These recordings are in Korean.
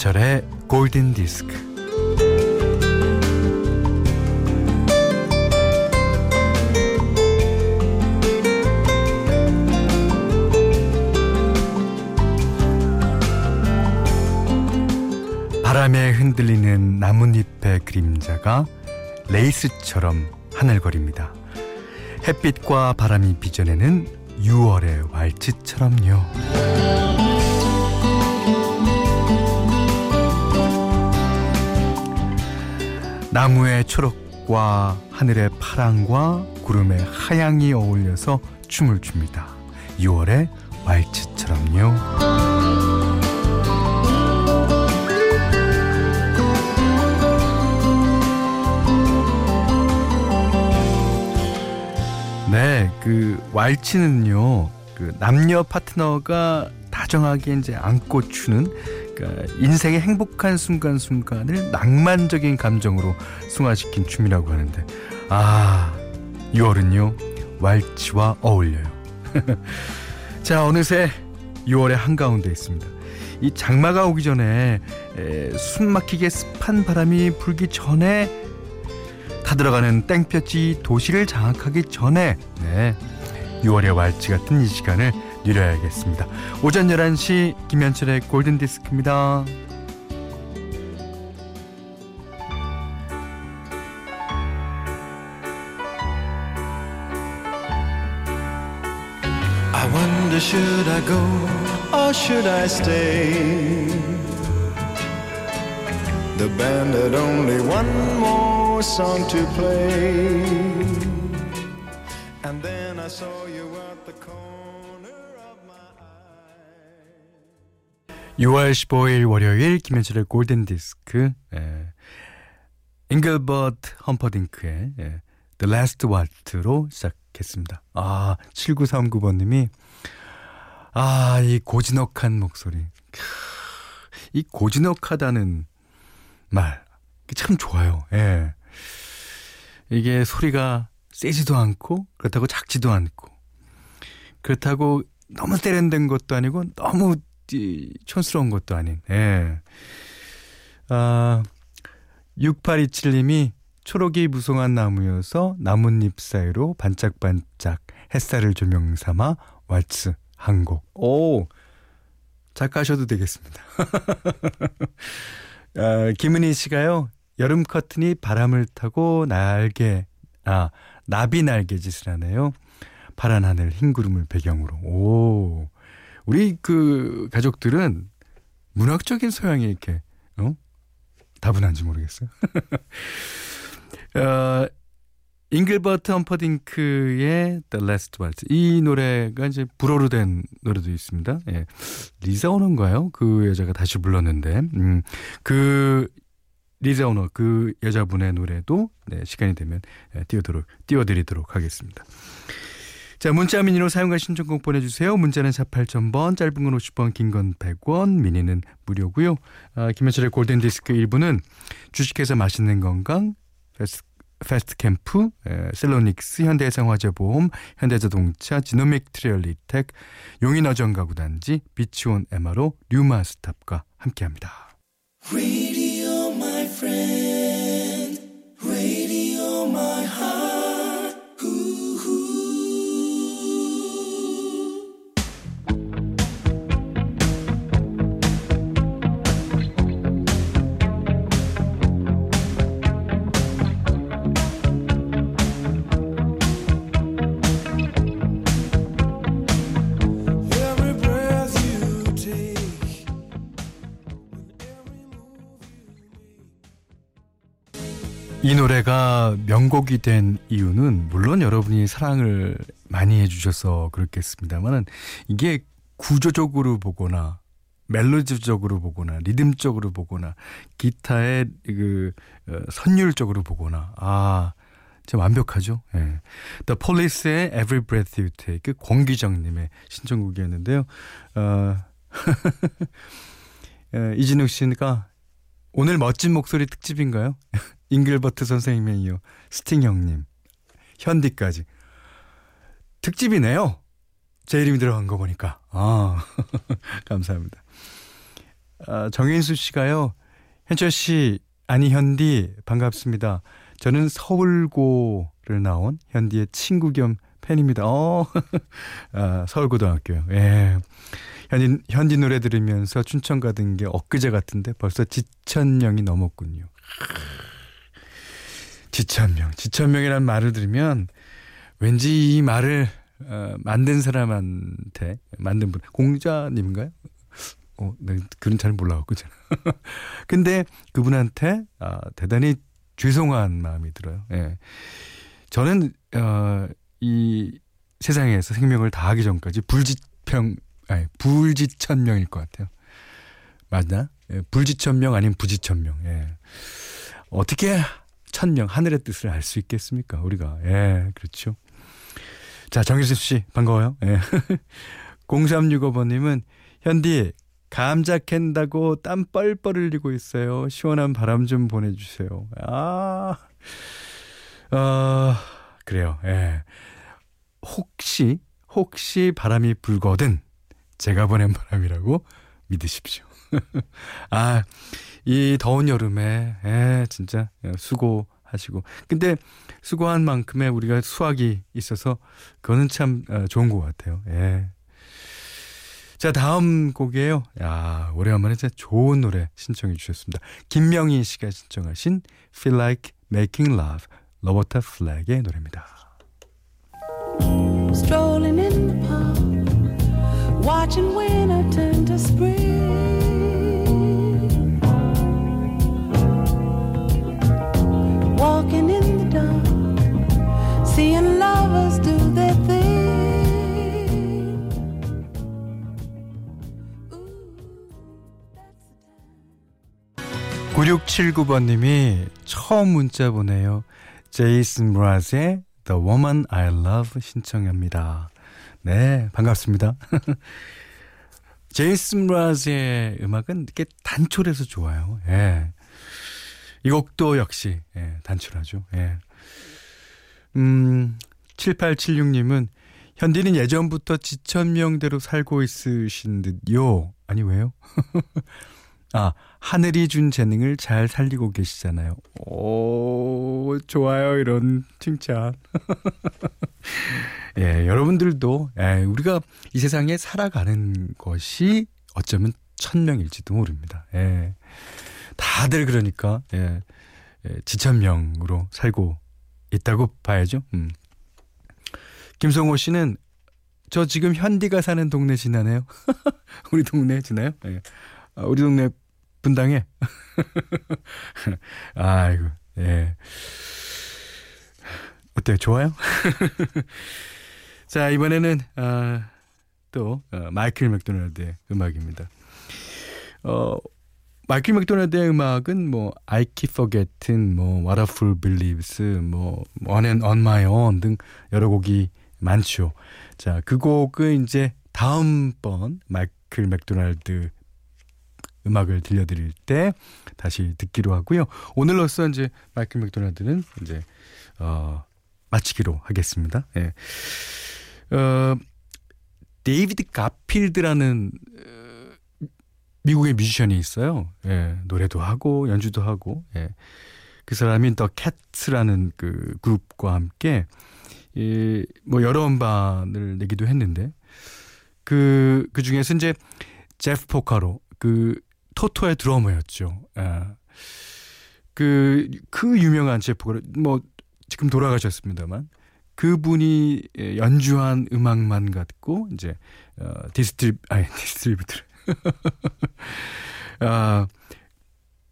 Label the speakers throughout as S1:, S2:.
S1: 김현철의 골든 디스크. 바람에 흔들리는 나뭇잎의 그림자가 레이스처럼 하늘거립니다. 햇빛과 바람이 빚어내는 6월의 왈츠처럼요. 나무의 초록과 하늘의 파랑과 구름의 하양이 어울려서 춤을 춥니다. 6월의 왈츠처럼요. 네, 그 왈츠는요, 그 남녀 파트너가 다정하게 이제 안고 추는 그러니까 인생의 행복한 순간순간을 낭만적인 감정으로 승화시킨 춤이라고 하는데 아 6월은요. 왈츠와 어울려요. 자 어느새 6월의 한가운데 있습니다. 이 장마가 오기 전에 에, 숨막히게 습한 바람이 불기 전에 타들어가는 땡볕이 도시를 장악하기 전에 네 6월의 왈츠 같은 이 시간을 누려야겠습니다. 오전 11시 김현철의 골든디스크입니다.
S2: Stay? The corner
S1: 6월 15일 월요일 김현철의 골든 디스크 예. 잉글버트 험퍼딩크의 예. The Last Waltz로 시작했습니다. 아 7939번님이 아 이 고즈넉한 목소리 크, 이 고즈넉하다는 말 참 좋아요. 예. 이게 소리가 세지도 않고 그렇다고 작지도 않고 그렇다고 너무 세련된 것도 아니고 너무 이, 촌스러운 것도 아닌. 예. 아 6827님이 초록이 무성한 나무여서 나뭇잎 사이로 반짝반짝 햇살을 조명 삼아 왈츠 한 곡. 오 작가하셔도 되겠습니다. 아, 김은희 씨가요. 여름 커튼이 바람을 타고 날개 아 나비 날개 짓을 하네요. 파란 하늘 흰 구름을 배경으로. 오 우리 그 가족들은 문학적인 소양이 이렇게 어? 다분한지 모르겠어요. 어, 잉글버트 험퍼딩크의 The Last Waltz 이 노래가 이제 불어로 된 노래도 있습니다. 예. 리자 오너인가요? 그 여자가 다시 불렀는데 음, 그 리사 오노 그 여자분의 노래도 네, 시간이 되면 예, 띄워드리도록 하겠습니다. 자 문자 미니로 사용과 신청곡 보내주세요. 문자는 4 8,000번 짧은 건 50원 긴건 100원 미니는 무료고요. 아, 김현철의 골든디스크 1부는 주식회사 맛있는 건강 패스트, 패스트 캠프 에, 셀로닉스 현대해상화재보험 현대자동차 지노믹 트리얼리텍 용인어정 가구단지 비치온 에마로 류마스탑과 함께합니다. 이 노래가 명곡이 된 이유는 물론 여러분이 사랑을 많이 해주셔서 그렇겠습니다만은 이게 구조적으로 보거나 멜로디적으로 보거나 리듬적으로 보거나 기타의 그 어, 선율적으로 보거나 아 진짜 완벽하죠. 예. The Police의 Every Breath You Take 그 권기정님의 신청곡이었는데요. 어, 어, 이진욱 씨가 오늘 멋진 목소리 특집인가요? 잉글버트 선생님에 이어 스팅 형님, 현디까지 특집이네요. 제 이름이 들어간 거 보니까 아 감사합니다. 아, 정인수 씨가요. 현철 씨, 아니 현디 반갑습니다. 저는 서울고를 나온 현디의 친구 겸 팬입니다. 어, 아, 서울고등학교요. 예. 현디, 현디 노래 들으면서 춘천 가던 게 엊그제 같은데 벌써 지천명이 넘었군요. 지천명. 지천명이라는 말을 들으면 왠지 이 말을 어, 만든 사람한테 만든 분 공자님인가요? 어, 네, 그런 잘 몰라갖고 잖아 근데 그분한테 아, 대단히 죄송한 마음이 들어요. 예. 저는 어, 이 세상에서 생명을 다하기 전까지 불지평 아니 불지천명일 것 같아요. 맞나? 예, 불지천명 아니면 부지천명. 예. 어떻게 천명 하늘의 뜻을 알 수 있겠습니까? 우리가 예 그렇죠. 자 정일수 씨 반가워요. 예. 0365번님은 현디 감자 캔다고 땀 뻘뻘 흘리고 있어요. 시원한 바람 좀 보내주세요. 아, 어, 그래요. 예. 혹시, 혹시 바람이 불거든 제가 보낸 바람이라고 믿으십시오. 아, 이 더운 여름에, 예, 진짜 수고하시고. 근데 수고한 만큼의 우리가 수확이 있어서 그거는 참 어, 좋은 것 같아요. 예. 자, 다음 곡이에요. 야, 오래간만에 진짜 좋은 노래 신청해 주셨습니다. 김명희 씨가 신청하신 Feel Like Making Love, 로버타 플렉의 노래입니다. Watching winter turn to spring. Walking in the dark, seeing lovers do their thing. 9679번님이 처음 문자 보내요. 제이슨 브라즈의 The Woman I Love 신청합니다. 네, 반갑습니다. 제이슨 브라즈의 음악은 이렇게 단촐해서 좋아요. 예. 이 곡도 역시 예, 단촐하죠. 예. 음, 7876님은 현디는 예전부터 지천명대로 살고 있으신 듯요. 아니 왜요? 아, 하늘이 준 재능을 잘 살리고 계시잖아요. 오, 좋아요. 이런 칭찬. 예, 여러분들도, 예, 우리가 이 세상에 살아가는 것이 어쩌면 천명일지도 모릅니다. 예. 다들 그러니까, 예, 예 지천명으로 살고 있다고 봐야죠. 음. 김성호 씨는 저 지금 현디가 사는 동네 지나네요. 우리 동네 지나요? 예. 아, 우리 동네 분당에. 아이고, 예. 어때요? 좋아요? 자, 이번에는, 아, 또, 어, 마이클 맥도날드의 음악입니다. 어, 마이클 맥도날드의 음악은 뭐, I Keep Forgetting, 뭐, What a Fool Believes, 뭐, On and On My Own 등 여러 곡이 많죠. 자, 그 곡은 이제 다음번 마이클 맥도날드 음악을 들려드릴 때 다시 듣기로 하고요. 오늘로써 이제 마이클 맥도날드는 이제 어 마치기로 하겠습니다. 예. 어 데이비드 가필드라는 어, 미국의 뮤지션이 있어요. 예. 노래도 하고 연주도 하고 예. 그 사람이 더 캣스라는 그 그룹과 함께 이, 뭐 여러 음반을 내기도 했는데 그, 그 중에서 이제 제프 포카로 그 토토의 드러머였죠. 예. 그, 그 유명한 제프가 뭐 지금 돌아가셨습니다만 그분이 연주한 음악만 갖고 이제 어, distri 아니 dis tribute 아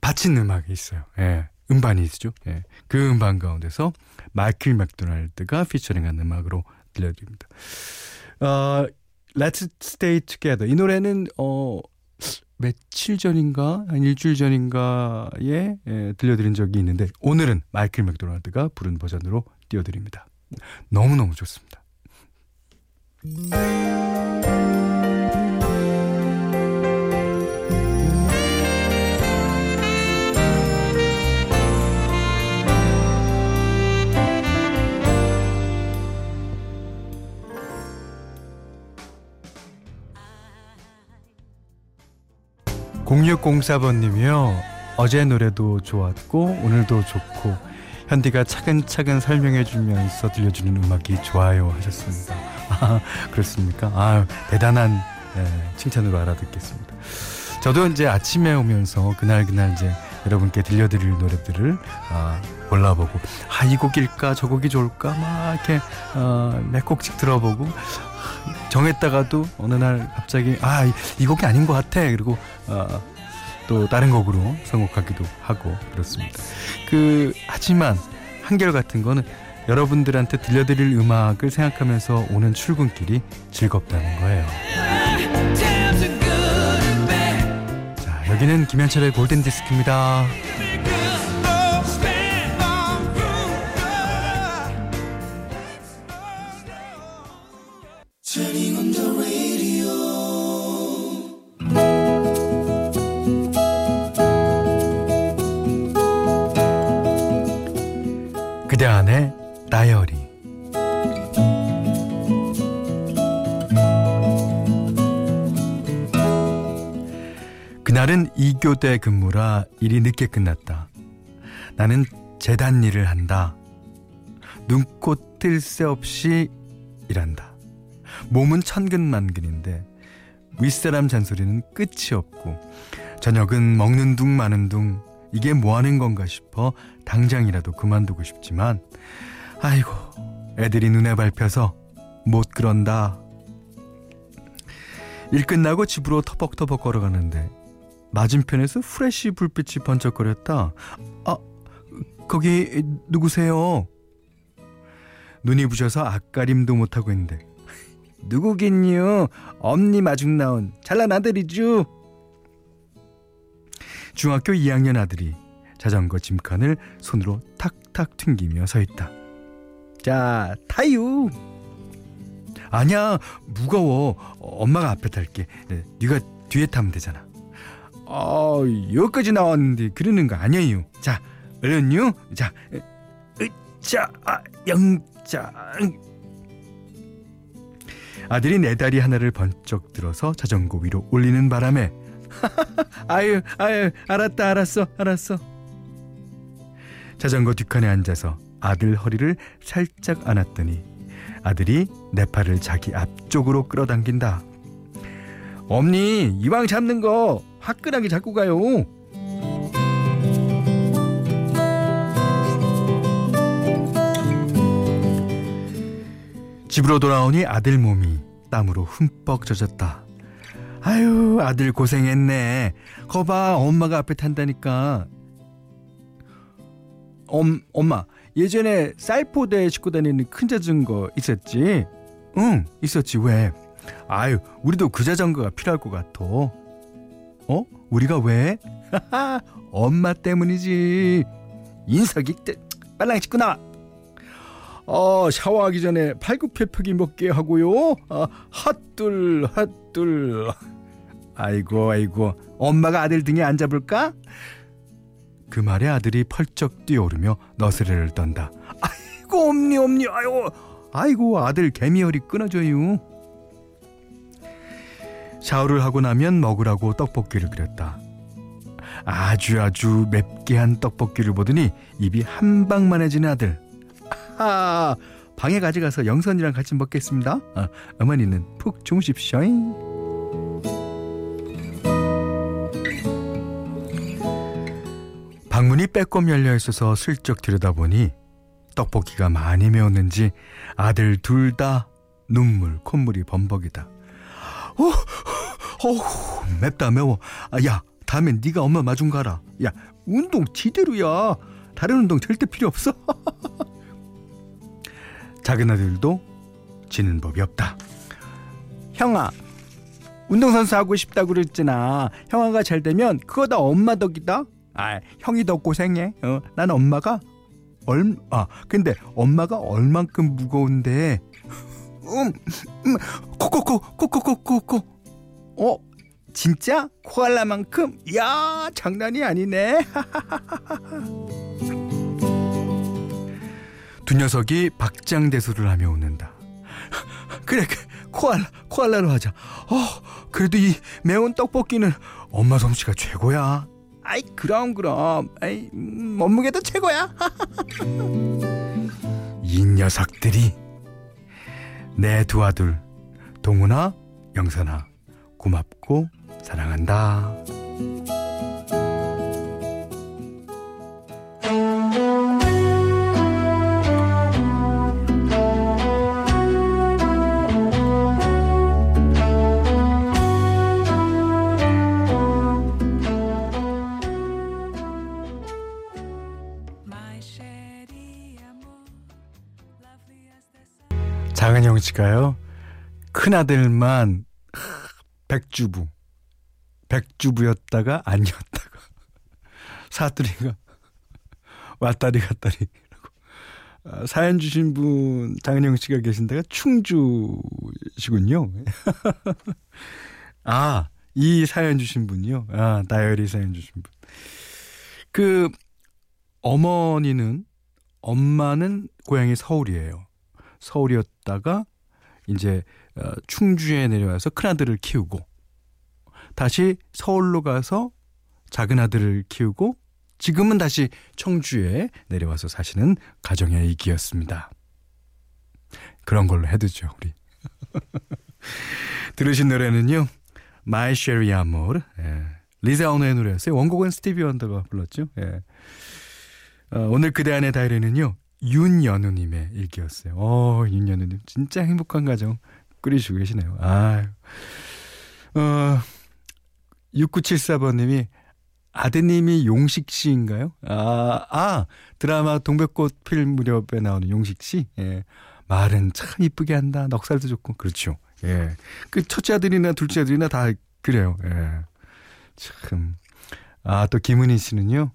S1: 바친 음악이 있어요. 예. 음반이 있죠. 예. 그 음반 가운데서 마이클 맥도날드가 피처링한 음악으로 들려드립니다. 어, Let's Stay Together 이 노래는 어 며칠 전인가 한 일주일 전인가에 예, 들려드린 적이 있는데 오늘은 마이클 맥도날드가 부른 버전으로 띄워드립니다. 너무너무 좋습니다. 공육공사번님이요 어제 노래도 좋았고 오늘도 좋고 현디가 차근차근 설명해 주면서 들려주는 음악이 좋아요 하셨습니다. 아, 그렇습니까? 아 대단한 네, 칭찬으로 알아듣겠습니다. 저도 이제 아침에 오면서 그날 그날 이제 여러분께 들려드릴 노래들을 아, 골라보고 아 이 곡일까 저 곡이 좋을까 막 이렇게 어, 몇 곡씩 들어보고 정했다가도 어느 날 갑자기 아이 이 곡이 아닌 것 같아 그리고 어, 또 다른 곡으로 선곡하기도 하고 그렇습니다. 그 하지만 한결 같은 거는 여러분들한테 들려드릴 음악을 생각하면서 오는 출근길이 즐겁다는 거예요. 자 여기는 김현철의 골든 디스크입니다. 그 그날은 2교대 근무라 일이 늦게 끝났다. 나는 재단 일을 한다. 눈코 뜰새 없이 일한다. 몸은 천근만근인데 윗사람 잔소리는 끝이 없고 저녁은 먹는 둥 마는 둥 이게 뭐 하는 건가 싶어 당장이라도 그만두고 싶지만 아이고 애들이 눈에 밟혀서 못 그런다. 일 끝나고 집으로 터벅터벅 걸어가는데 맞은편에서 프레쉬 불빛이 번쩍거렸다. 아 거기 누구세요? 눈이 부셔서 앞가림도 못하고 있는데 누구긴요? 엄니 마중 나온 잘난 아들이죠. 중학교 2학년 아들이 자전거 짐칸을 손으로 탁탁 튕기며 서 있다. 자, 타유. 아니야, 무거워. 엄마가 앞에 탈게. 네, 네가 뒤에 타면 되잖아. 아, 여기까지 나왔는데 그러는 거 아니에요. 자, 얼른요. 자, 으짜, 아, 영자. 아들이 내 다리 하나를 번쩍 들어서 자전거 위로 올리는 바람에 아유, 아유, 알았다, 알았어, 알았어. 자전거 뒷칸에 앉아서 아들 허리를 살짝 안았더니 아들이 내 팔을 자기 앞쪽으로 끌어당긴다. 엄니, 이왕 잡는 거 화끈하게 잡고 가요. 집으로 돌아오니 아들 몸이 땀으로 흠뻑 젖었다. 아유 아들 고생했네. 거봐 엄마가 앞에 탄다니까. 엄 엄마 예전에 쌀포대에 싣고 다니는 큰 자전거 있었지? 응 있었지 왜? 아유 우리도 그 자전거가 필요할 것 같아. 어? 우리가 왜? 엄마 때문이지. 인석이 빨랑 씻고 나와. 어, 샤워하기 전에 팔굽혀펴기 먹게 하고요. 아, 핫둘 핫둘. 아이고 아이고 엄마가 아들 등에 앉아볼까? 그 말에 아들이 펄쩍 뛰어오르며 너스레를 떤다. 아이고 엄니 엄니 아이고 아이고 아들 개미열이 끊어져요. 샤워를 하고 나면 먹으라고 떡볶이를 끓였다. 아주 아주 맵게 한 떡볶이를 보더니 입이 한 방만해지는 아들. 아, 방에 가져가서 영선이랑 같이 먹겠습니다. 아, 어머니는 푹 주무십시오. 방문이 빼꼼 열려 있어서 슬쩍 들여다보니 떡볶이가 많이 매웠는지 아들 둘 다 눈물 콧물이 범벅이다. 어, 어, 맵다 매워. 아, 야, 다음엔 네가 엄마 마중 가라. 야, 운동 지대로야. 다른 운동 절대 필요 없어. 작은 아들도 지는 법이 없다. 형아, 운동선수 하고 싶다고 그랬잖아. 형아가 잘 되면 그거 다 엄마 덕이다. 아, 형이 더 고생해. 어, 난 엄마가 얼, 아, 근데 엄마가 얼만큼 무거운데. 음, 음, 코코코, 코코코코코. 어, 진짜 코알라만큼? 야, 장난이 아니네. 두 녀석이 박장대소를 하며 웃는다. 그래, 코알라, 코알라로 하자. 어, 그래도 이 매운 떡볶이는 엄마 솜씨가 최고야. 아이, 그럼, 그럼. 아이, 음, 몸무게도 최고야. 이 녀석들이 내 두 아들, 동훈아, 영선아, 고맙고 사랑한다. 장은영 씨가요. 큰아들만 백주부. 백주부였다가 아니었다가. 사투리가 왔다리 갔다리. 아, 사연 주신 분 장은영 씨가 계신 데가 충주시군요. 아, 이 사연 주신 분이요. 아, 다이어리 사연 주신 분. 그 어머니는 엄마는 고향이 서울이에요. 서울이었다가 이제 어, 충주에 내려와서 큰 아들을 키우고 다시 서울로 가서 작은 아들을 키우고 지금은 다시 청주에 내려와서 사시는 가정의 이기였습니다. 그런 걸로 해두죠, 우리. 들으신 노래는요. My Sherry Amor. 예. 리자 오너의 노래였어요. 원곡은 스티비 원더가 불렀죠. 예. 어, 오늘 그대 안의 다이리는요. 윤연우님의 일기였어요. 어, 윤연우님. 진짜 행복한 가정 꾸리시고 계시네요. 아 어, 6974번님이 아드님이 용식 씨인가요? 아, 아, 드라마 동백꽃 필 무렵에 나오는 용식 씨? 예. 말은 참 이쁘게 한다. 넉살도 좋고. 그렇죠. 예. 그 첫째 아들이나 둘째 아들이나 다 그래요. 예. 참. 아, 또 김은희 씨는요.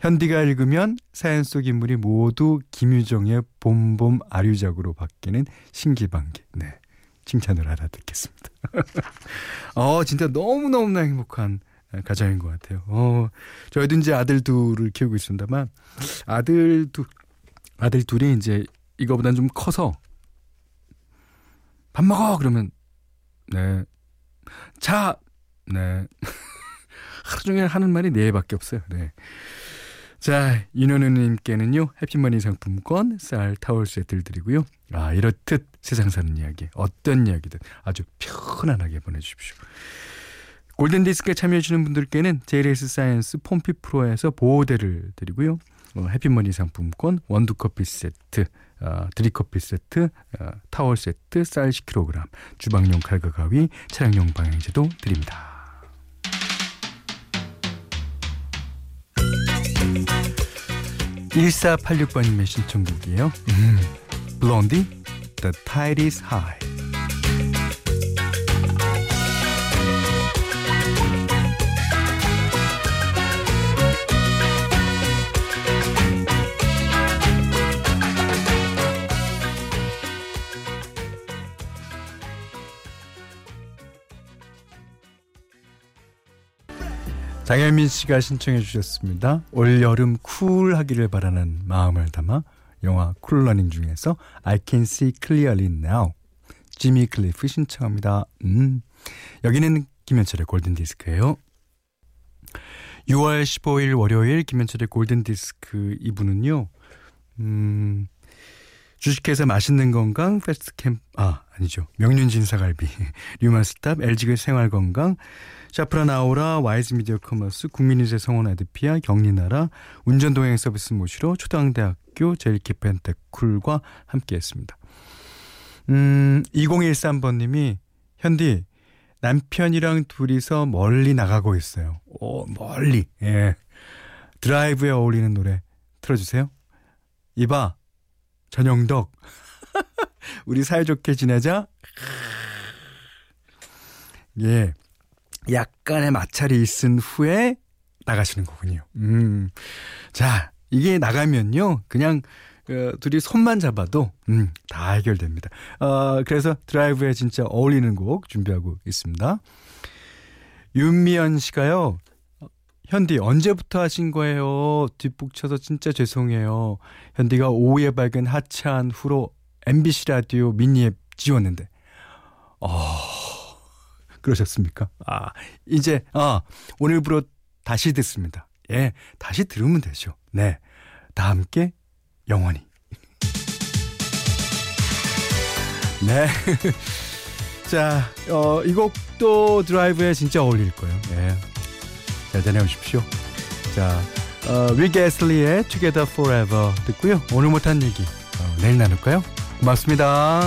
S1: 현디가 읽으면 사연 속 인물이 모두 김유정의 봄봄 아류작으로 바뀌는 신기방기. 네. 칭찬을 알아듣겠습니다. 어, 진짜 너무너무나 행복한 가정인 것 같아요. 어, 저희도 이제 아들 둘을 키우고 있습니다만, 아들 둘, 아들 둘이 이제 이거보단 좀 커서, 밥 먹어! 그러면, 네. 자! 네. 하루 종일 하는 말이 네 밖에 없어요. 네. 자, 윤현우님께는요, 해피머니 상품권, 쌀, 타월 세트를 드리고요. 아, 이렇듯 세상 사는 이야기, 어떤 이야기든 아주 편안하게 보내주십시오. 골든디스크에 참여해주시는 분들께는 JLS 사이언스 폼피 프로에서 보호대를 드리고요. 어, 해피머니 상품권, 원두커피 세트, 어, 드립커피 세트, 어, 타월 세트, 쌀 10kg, 주방용 칼과 가위, 차량용 방향제도 드립니다. 1486번님의 신청곡이에요. 음, 블론디, The Tide is High. 장현민 씨가 신청해 주셨습니다. 올 여름 쿨하기를 바라는 마음을 담아 영화 쿨러닝 중에서 I Can See Clearly Now 지미 클리프 신청합니다. 음, 여기는 김현철의 골든 디스크예요. 6월 15일 월요일 김현철의 골든 디스크 2부는요. 음, 주식회사 맛있는 건강 패스트캠 아 아니죠 명륜진 사갈비 류마스탑 LG그 생활건강 샤프란 아우라 와이즈 미디어 커머스 국민인세 성원 아드피아 경리나라 운전동행 서비스 모시로 초등대학교 제일키펜테쿨과 함께했습니다. 음 2013번님이 현디 남편이랑 둘이서 멀리 나가고 있어요. 오 멀리 예 드라이브에 어울리는 노래 틀어주세요. 이봐 전영덕 우리 사이좋게 지내자. 예. 약간의 마찰이 있은 후에 나가시는 거군요. 음. 자, 이게 나가면요. 그냥 그 둘이 손만 잡아도 음, 다 해결됩니다. 어, 그래서 드라이브에 진짜 어울리는 곡 준비하고 있습니다. 윤미연 씨가요. 현디 언제부터 하신 거예요? 뒷북 쳐서 진짜 죄송해요. 현디가 오후에 밝은 하차한 후로 MBC 라디오 미니 앱 지웠는데 어, 그러셨습니까? 아, 이제, 아, 오늘부로 다시 듣습니다. 예, 다시 들으면 되죠. 네. 다 함께 영원히. 네. 자, 어, 이 곡도 드라이브에 진짜 어울릴 거예요. 예. 잘 다녀오십시오. 자, 어, 윌 게슬리의 Together Forever 듣고요. 오늘 못한 얘기 어, 내일 나눌까요? 고맙습니다.